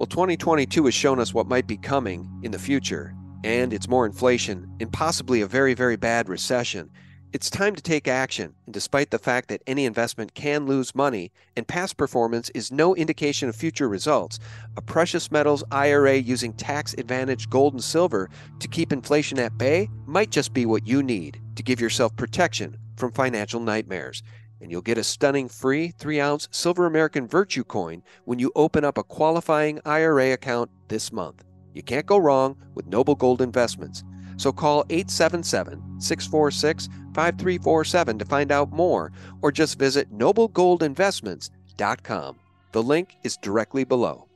Well, 2022 has shown us what might be coming in the future, and it's more inflation and possibly a very, very bad recession. It's time to take action, and despite the fact that any investment can lose money and past performance is no indication of future results, a precious metals IRA using tax advantaged gold and silver to keep inflation at bay might just be what you need to give yourself protection from financial nightmares. And you'll get a stunning free 3 ounce Silver American Virtue coin when you open up a qualifying IRA account this month. You can't go wrong with Noble Gold Investments. So call 877 646 5347 to find out more, or just visit noblegoldinvestments.com. The link is directly below.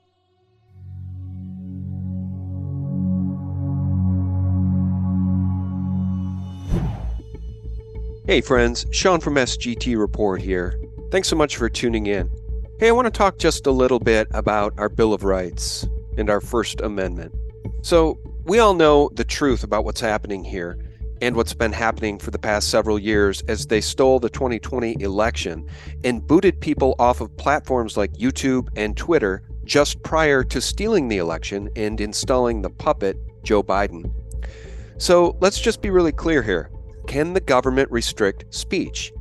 Hey friends, Sean from SGT Report here. Thanks so much for tuning in. Hey, I want to talk just a little bit about our Bill of Rights and our First Amendment. So, we all know the truth about what's happening here and what's been happening for the past several years as they stole the 2020 election and booted people off of platforms like YouTube and Twitter just prior to stealing the election and installing the puppet, Joe Biden. So let's just be really clear here. Can the government restrict speech?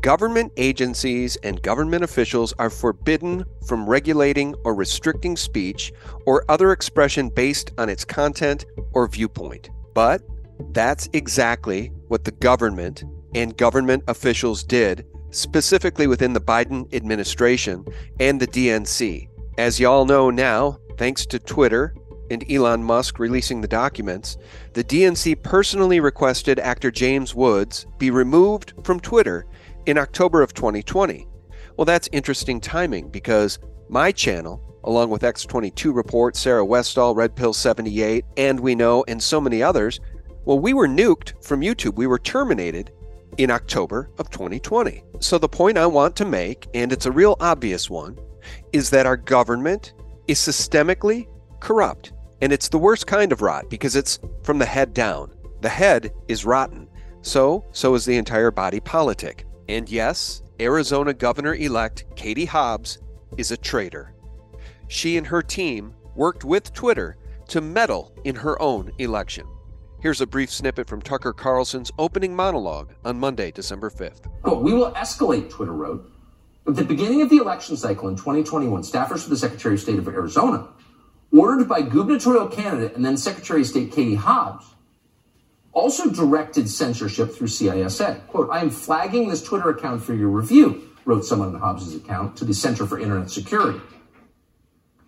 Government agencies and government officials are forbidden from regulating or restricting speech or other expression based on its content or viewpoint. But that's exactly what the government and government officials did, specifically within the Biden administration and the DNC. As y'all know now, thanks to Twitter and Elon Musk releasing the documents, the DNC personally requested actor James Woods be removed from Twitter in October of 2020. Well, that's interesting timing because my channel, along with X22 Report, Sarah Westall, Red Pill 78, and We Know, and so many others, well, we were nuked from YouTube. We were terminated in October of 2020. So the point I want to make, and it's a real obvious one, is that our government is systemically corrupt. And it's the worst kind of rot because it's from the head down. The head is rotten. So, so is the entire body politic. And yes, Arizona Governor elect Katie Hobbs is a traitor. She and her team worked with Twitter to meddle in her own election. Here's a brief snippet from Tucker Carlson's opening monologue on Monday, December 5th. we will escalate, Twitter wrote. At the beginning of the election cycle in 2021, staffers for the Secretary of State of Arizona, ordered by gubernatorial candidate and then Secretary of State Katie Hobbs, also directed censorship through CISA. Quote, I am flagging this Twitter account for your review, wrote someone on Hobbs's account to the Center for Internet Security.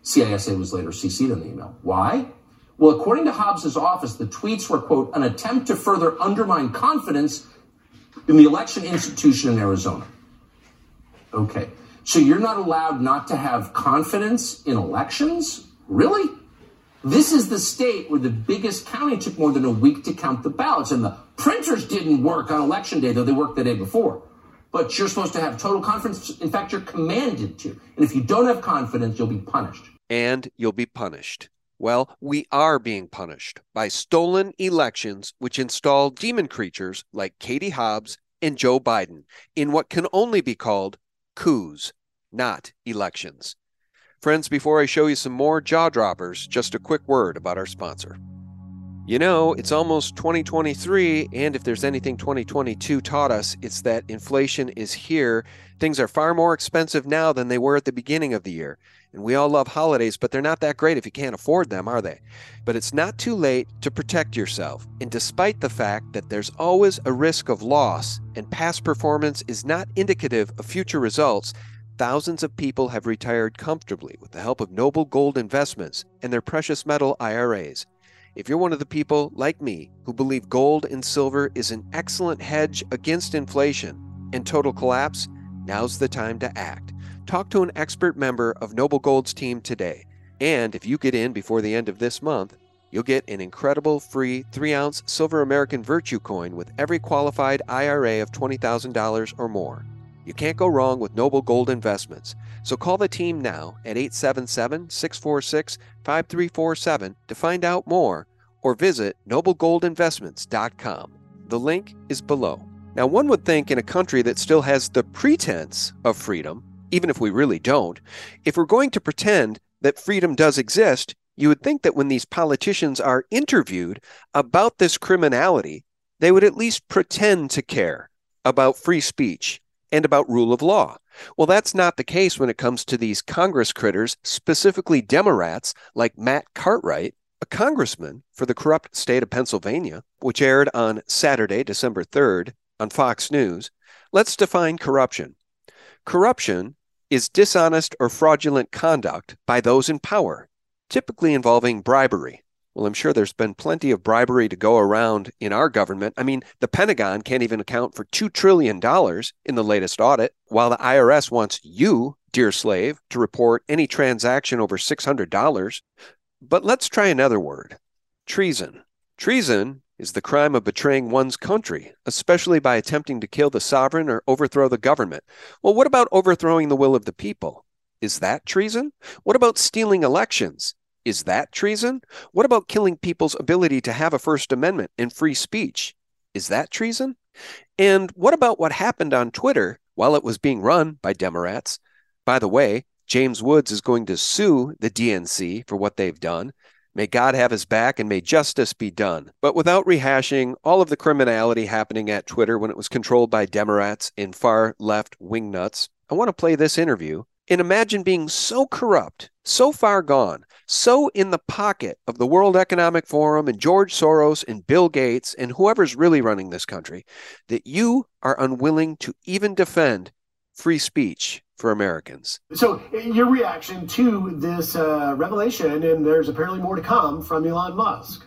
CISA was later CC'd on the email. Why? Well, according to Hobbs's office, the tweets were, quote, an attempt to further undermine confidence in the election institution in Arizona. Okay. So you're not allowed not to have confidence in elections? Really? This is the state where the biggest county took more than a week to count the ballots, and the printers didn't work on election day, though they worked the day before. But you're supposed to have total confidence. In fact, you're commanded to. And if you don't have confidence, you'll be punished. And you'll be punished. Well, we are being punished by stolen elections which install demon creatures like Katie Hobbs and Joe Biden in what can only be called coups, not elections. Friends, before I show you some more jaw droppers, just a quick word about our sponsor. You know, it's almost 2023, and if there's anything 2022 taught us, it's that inflation is here. Things are far more expensive now than they were at the beginning of the year. And we all love holidays, but they're not that great if you can't afford them, are they? But it's not too late to protect yourself. And despite the fact that there's always a risk of loss and past performance is not indicative of future results, thousands of people have retired comfortably with the help of Noble Gold Investments and their precious metal IRAs. If you're one of the people, like me, who believe gold and silver is an excellent hedge against inflation and total collapse, now's the time to act. Talk to an expert member of Noble Gold's team today. And if you get in before the end of this month, you'll get an incredible free 3 ounce silver American Virtue coin with every qualified IRA of $20,000 or more. You can't go wrong with Noble Gold Investments. So call the team now at 877 646 5347 to find out more or visit noblegoldinvestments.com. The link is below. Now, one would think in a country that still has the pretense of freedom, even if we really don't, if we're going to pretend that freedom does exist, you would think that when these politicians are interviewed about this criminality, they would at least pretend to care about free speech and about rule of law. Well, that's not the case when it comes to these Congress critters, specifically Democrats like Matt Cartwright, a congressman for the corrupt state of Pennsylvania, which aired on Saturday, December 3rd on Fox News. Let's define corruption. Corruption is dishonest or fraudulent conduct by those in power, typically involving bribery. Well, I'm sure there's been plenty of bribery to go around in our government. I mean, the Pentagon can't even account for $2 trillion in the latest audit, while the IRS wants you, dear slave, to report any transaction over $600. But let's try another word treason. Treason is the crime of betraying one's country, especially by attempting to kill the sovereign or overthrow the government. Well, what about overthrowing the will of the people? Is that treason? What about stealing elections? Is that treason? What about killing people's ability to have a First Amendment and free speech? Is that treason? And what about what happened on Twitter while it was being run by Democrats? By the way, James Woods is going to sue the DNC for what they've done. May God have his back and may justice be done. But without rehashing all of the criminality happening at Twitter when it was controlled by Democrats and far left wingnuts, I want to play this interview and imagine being so corrupt, so far gone, so in the pocket of the World Economic Forum and George Soros and Bill Gates and whoever's really running this country that you are unwilling to even defend free speech for Americans. So, your reaction to this uh, revelation, and there's apparently more to come from Elon Musk.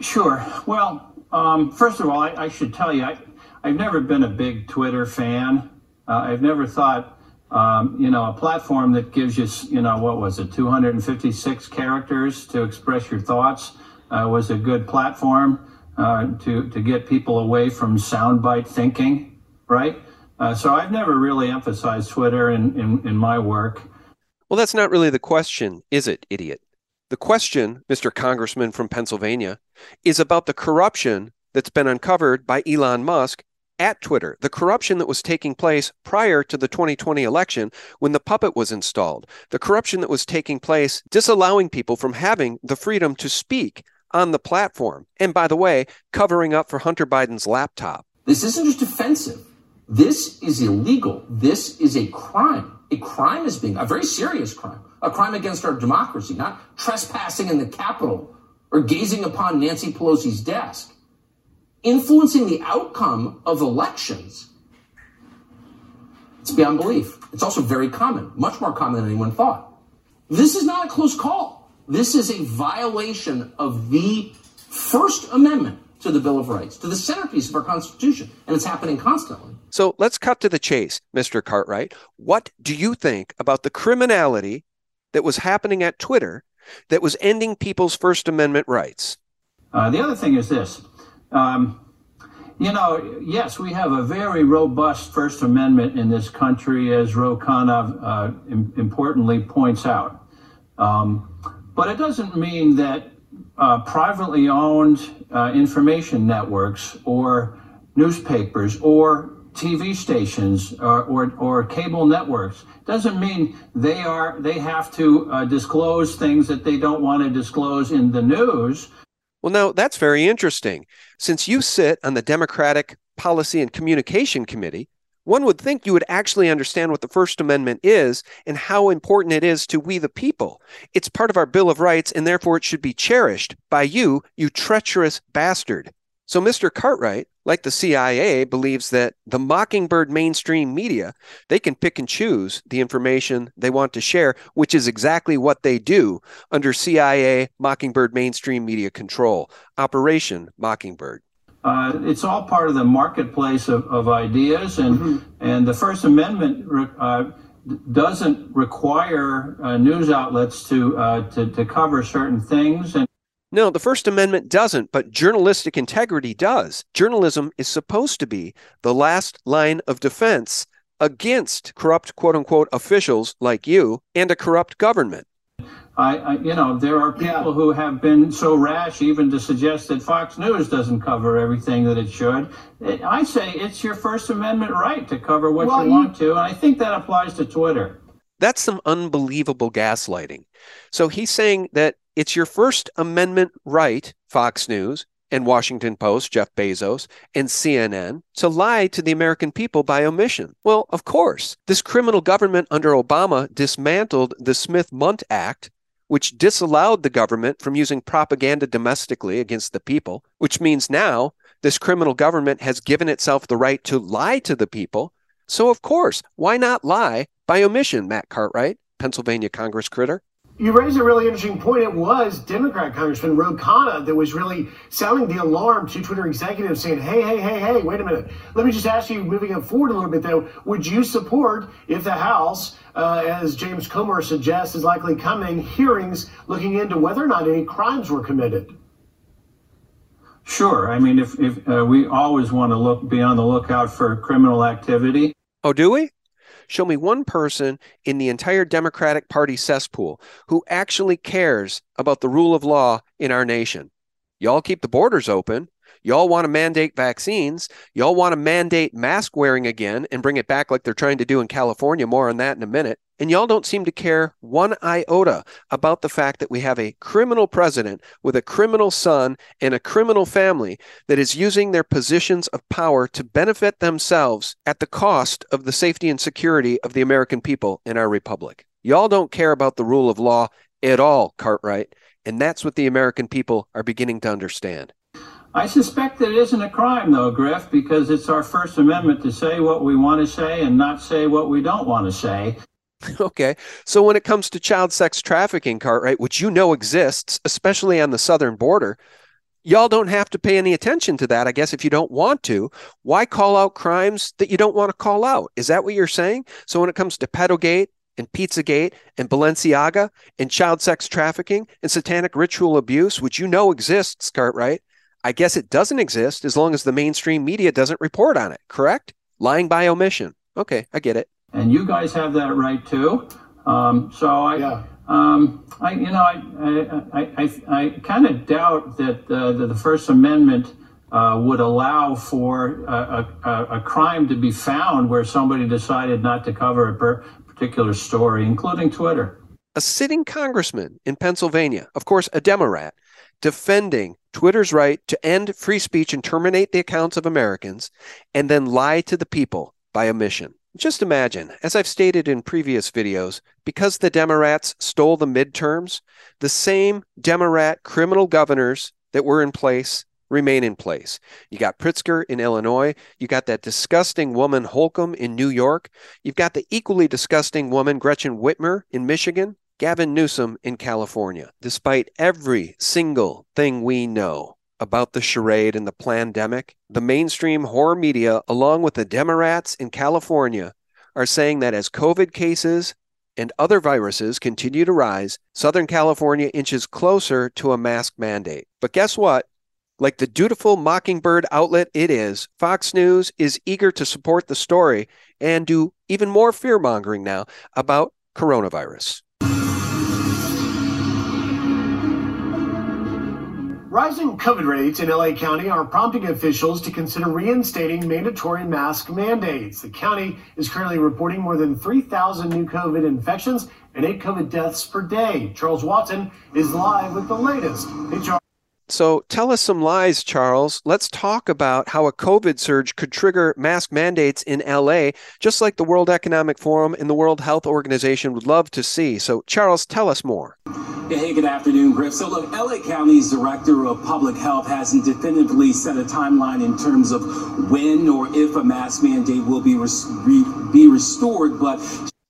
Sure. Well, um, first of all, I, I, should tell you, I, have never been a big Twitter fan. Uh, I've never thought, um, you know, a platform that gives you, you know, what was it, 256 characters to express your thoughts uh, was a good platform uh, to, to get people away from soundbite thinking, right? Uh, so I've never really emphasized Twitter in, in, in my work. Well, that's not really the question, is it, idiot? The question, Mr. Congressman from Pennsylvania, is about the corruption that's been uncovered by Elon Musk at Twitter, the corruption that was taking place prior to the 2020 election when the puppet was installed, the corruption that was taking place disallowing people from having the freedom to speak on the platform. And by the way, covering up for Hunter Biden's laptop. This isn't just offensive. This is illegal. This is a crime. A crime is being, a very serious crime, a crime against our democracy, not trespassing in the Capitol or gazing upon Nancy Pelosi's desk. Influencing the outcome of elections. It's beyond belief. It's also very common, much more common than anyone thought. This is not a close call. This is a violation of the First Amendment to the Bill of Rights, to the centerpiece of our Constitution, and it's happening constantly. So let's cut to the chase, Mr. Cartwright. What do you think about the criminality that was happening at Twitter that was ending people's First Amendment rights? Uh, the other thing is this. Um, you know, yes, we have a very robust First Amendment in this country, as Ro Khanna uh, importantly points out. Um, but it doesn't mean that uh, privately owned uh, information networks or newspapers or TV stations or, or, or, cable networks doesn't mean they are they have to uh, disclose things that they don't want to disclose in the news. Well, now that's very interesting. Since you sit on the Democratic Policy and Communication Committee, one would think you would actually understand what the First Amendment is and how important it is to we the people. It's part of our Bill of Rights, and therefore it should be cherished by you, you treacherous bastard. So Mr. Cartwright, like the CIA, believes that the Mockingbird mainstream media, they can pick and choose the information they want to share, which is exactly what they do under CIA Mockingbird mainstream media control, Operation Mockingbird. Uh, it's all part of the marketplace of, of ideas, and mm-hmm. and the First Amendment uh, doesn't require uh, news outlets to, uh, to to cover certain things. And no, the First Amendment doesn't, but journalistic integrity does. Journalism is supposed to be the last line of defense against corrupt quote unquote officials like you and a corrupt government. I, I, you know, there are people yeah. who have been so rash even to suggest that Fox News doesn't cover everything that it should. I say it's your First Amendment right to cover what well, you want to, and I think that applies to Twitter. That's some unbelievable gaslighting. So he's saying that it's your First Amendment right, Fox News and Washington Post, Jeff Bezos, and CNN to lie to the American people by omission. Well, of course, this criminal government under Obama dismantled the Smith Mundt Act, which disallowed the government from using propaganda domestically against the people, which means now this criminal government has given itself the right to lie to the people. So, of course, why not lie by omission, Matt Cartwright, Pennsylvania Congress critter? You raise a really interesting point. It was Democrat Congressman Ro Khanna that was really sounding the alarm to Twitter executives saying, hey, hey, hey, hey, wait a minute. Let me just ask you, moving it forward a little bit, though, would you support if the House, uh, as James Comer suggests, is likely coming, hearings looking into whether or not any crimes were committed? Sure. I mean, if, if uh, we always want to look be on the lookout for criminal activity. Oh, do we? Show me one person in the entire Democratic Party cesspool who actually cares about the rule of law in our nation. Y'all keep the borders open. Y'all want to mandate vaccines. Y'all want to mandate mask wearing again and bring it back like they're trying to do in California. More on that in a minute. And y'all don't seem to care one iota about the fact that we have a criminal president with a criminal son and a criminal family that is using their positions of power to benefit themselves at the cost of the safety and security of the American people in our republic. Y'all don't care about the rule of law at all, Cartwright. And that's what the American people are beginning to understand. I suspect it isn't a crime, though, Griff, because it's our First Amendment to say what we want to say and not say what we don't want to say. Okay. So when it comes to child sex trafficking, Cartwright, which you know exists, especially on the southern border, y'all don't have to pay any attention to that, I guess, if you don't want to. Why call out crimes that you don't want to call out? Is that what you're saying? So when it comes to Pedogate and Pizzagate and Balenciaga and child sex trafficking and satanic ritual abuse, which you know exists, Cartwright, I guess it doesn't exist as long as the mainstream media doesn't report on it, correct? Lying by omission. Okay, I get it and you guys have that right too. Um, so I, yeah. um, I, you know, I, I, I, I kind of doubt that, uh, that the First Amendment uh, would allow for a, a, a, crime to be found where somebody decided not to cover a per- particular story, including Twitter. A sitting congressman in Pennsylvania, of course, a Democrat, defending Twitter's right to end free speech and terminate the accounts of Americans, and then lie to the people by omission. Just imagine, as I've stated in previous videos, because the Democrats stole the midterms, the same Democrat criminal governors that were in place remain in place. You got Pritzker in Illinois. You got that disgusting woman Holcomb in New York. You've got the equally disgusting woman Gretchen Whitmer in Michigan. Gavin Newsom in California. Despite every single thing we know, about the charade and the pandemic, the mainstream horror media, along with the Democrats in California, are saying that as COVID cases and other viruses continue to rise, Southern California inches closer to a mask mandate. But guess what? Like the dutiful mockingbird outlet it is, Fox News is eager to support the story and do even more fear mongering now about coronavirus. Rising COVID rates in LA County are prompting officials to consider reinstating mandatory mask mandates. The county is currently reporting more than 3,000 new COVID infections and eight COVID deaths per day. Charles Watson is live with the latest. Charles. So tell us some lies, Charles. Let's talk about how a COVID surge could trigger mask mandates in LA, just like the World Economic Forum and the World Health Organization would love to see. So, Charles, tell us more. Hey, good afternoon, Griff. So, look, LA County's Director of Public Health hasn't definitively set a timeline in terms of when or if a mask mandate will be, res- re- be restored, but.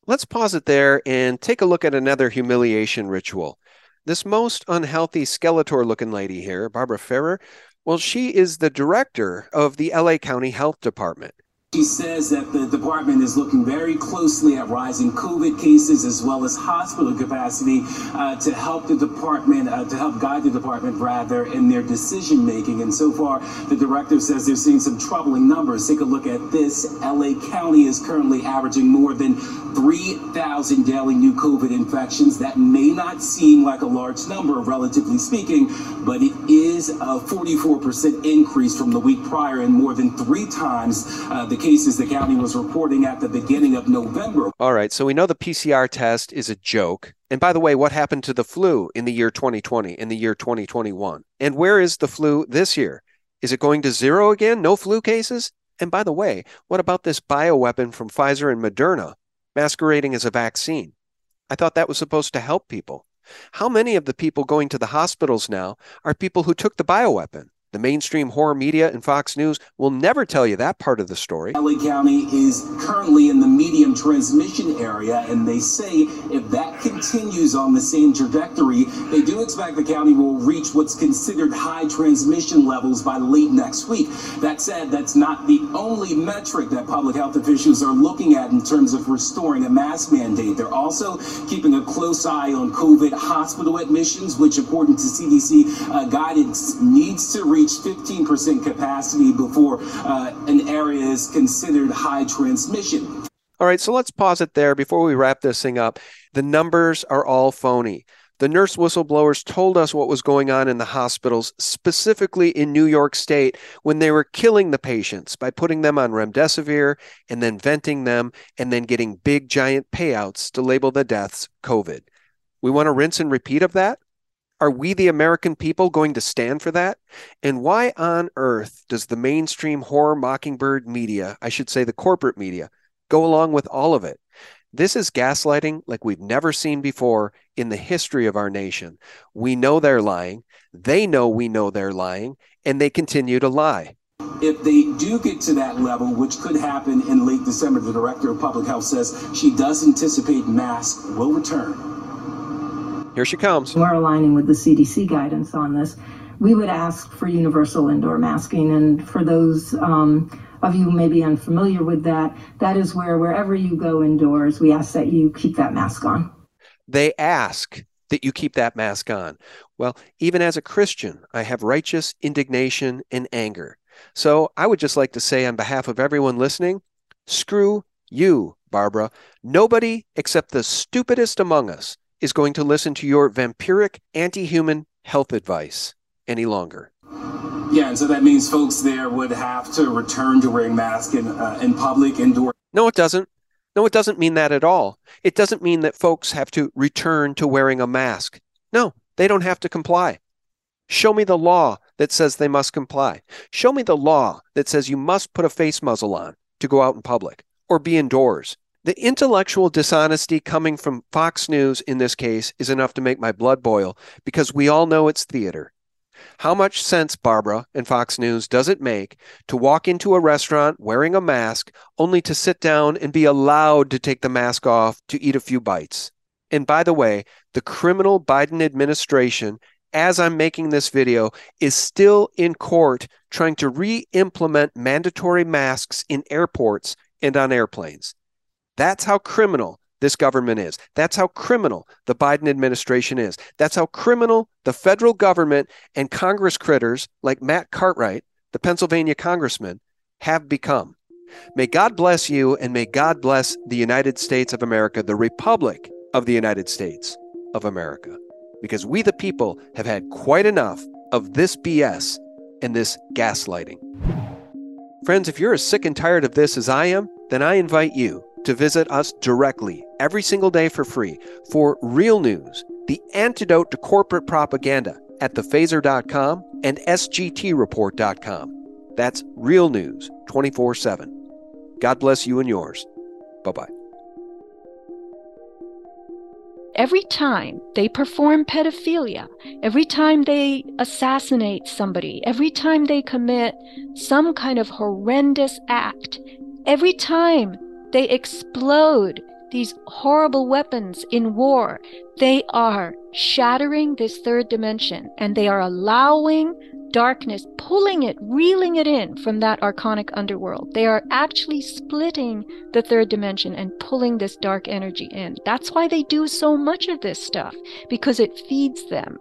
Let's pause it there and take a look at another humiliation ritual. This most unhealthy Skeletor looking lady here, Barbara Ferrer, well, she is the director of the LA County Health Department. She says that the department is looking very closely at rising COVID cases as well as hospital capacity uh, to help the department, uh, to help guide the department rather in their decision making. And so far, the director says they're seeing some troubling numbers. Take a look at this. LA County is currently averaging more than 3,000 daily new COVID infections. That may not seem like a large number, relatively speaking, but it is a 44% increase from the week prior and more than three times uh, the cases the county was reporting at the beginning of November. All right, so we know the PCR test is a joke. And by the way, what happened to the flu in the year 2020, in the year 2021? And where is the flu this year? Is it going to zero again? No flu cases? And by the way, what about this bioweapon from Pfizer and Moderna masquerading as a vaccine? I thought that was supposed to help people. How many of the people going to the hospitals now are people who took the bioweapon? The mainstream horror media and Fox News will never tell you that part of the story. LA County is currently in the medium transmission area, and they say if that continues on the same trajectory, they do expect the county will reach what's considered high transmission levels by late next week. That said, that's not the only metric that public health officials are looking at in terms of restoring a mask mandate. They're also keeping a close eye on COVID hospital admissions, which, according to CDC uh, guidance, needs to reach reach 15% capacity before uh, an area is considered high transmission. All right, so let's pause it there before we wrap this thing up. The numbers are all phony. The nurse whistleblowers told us what was going on in the hospitals, specifically in New York State, when they were killing the patients by putting them on remdesivir and then venting them and then getting big giant payouts to label the deaths COVID. We want to rinse and repeat of that? Are we, the American people, going to stand for that? And why on earth does the mainstream horror mockingbird media, I should say the corporate media, go along with all of it? This is gaslighting like we've never seen before in the history of our nation. We know they're lying. They know we know they're lying, and they continue to lie. If they do get to that level, which could happen in late December, the director of public health says she does anticipate masks will return. Here she comes. We're aligning with the CDC guidance on this. We would ask for universal indoor masking. And for those um, of you who may be unfamiliar with that, that is where wherever you go indoors, we ask that you keep that mask on. They ask that you keep that mask on. Well, even as a Christian, I have righteous indignation and anger. So I would just like to say, on behalf of everyone listening, screw you, Barbara. Nobody except the stupidest among us is going to listen to your vampiric, anti human health advice any longer. Yeah, and so that means folks there would have to return to wearing masks in, uh, in public, indoor. No, it doesn't. No, it doesn't mean that at all. It doesn't mean that folks have to return to wearing a mask. No, they don't have to comply. Show me the law that says they must comply. Show me the law that says you must put a face muzzle on to go out in public or be indoors. The intellectual dishonesty coming from Fox News in this case is enough to make my blood boil because we all know it's theater. How much sense, Barbara and Fox News, does it make to walk into a restaurant wearing a mask only to sit down and be allowed to take the mask off to eat a few bites? And by the way, the criminal Biden administration, as I'm making this video, is still in court trying to re implement mandatory masks in airports and on airplanes. That's how criminal this government is. That's how criminal the Biden administration is. That's how criminal the federal government and Congress critters like Matt Cartwright, the Pennsylvania congressman, have become. May God bless you and may God bless the United States of America, the Republic of the United States of America, because we, the people, have had quite enough of this BS and this gaslighting. Friends, if you're as sick and tired of this as I am, then I invite you to visit us directly every single day for free for real news, the antidote to corporate propaganda at thephaser.com and sgtreport.com. That's real news 24 7. God bless you and yours. Bye bye. Every time they perform pedophilia, every time they assassinate somebody, every time they commit some kind of horrendous act, every time they explode these horrible weapons in war. They are shattering this third dimension and they are allowing darkness, pulling it, reeling it in from that archonic underworld. They are actually splitting the third dimension and pulling this dark energy in. That's why they do so much of this stuff, because it feeds them.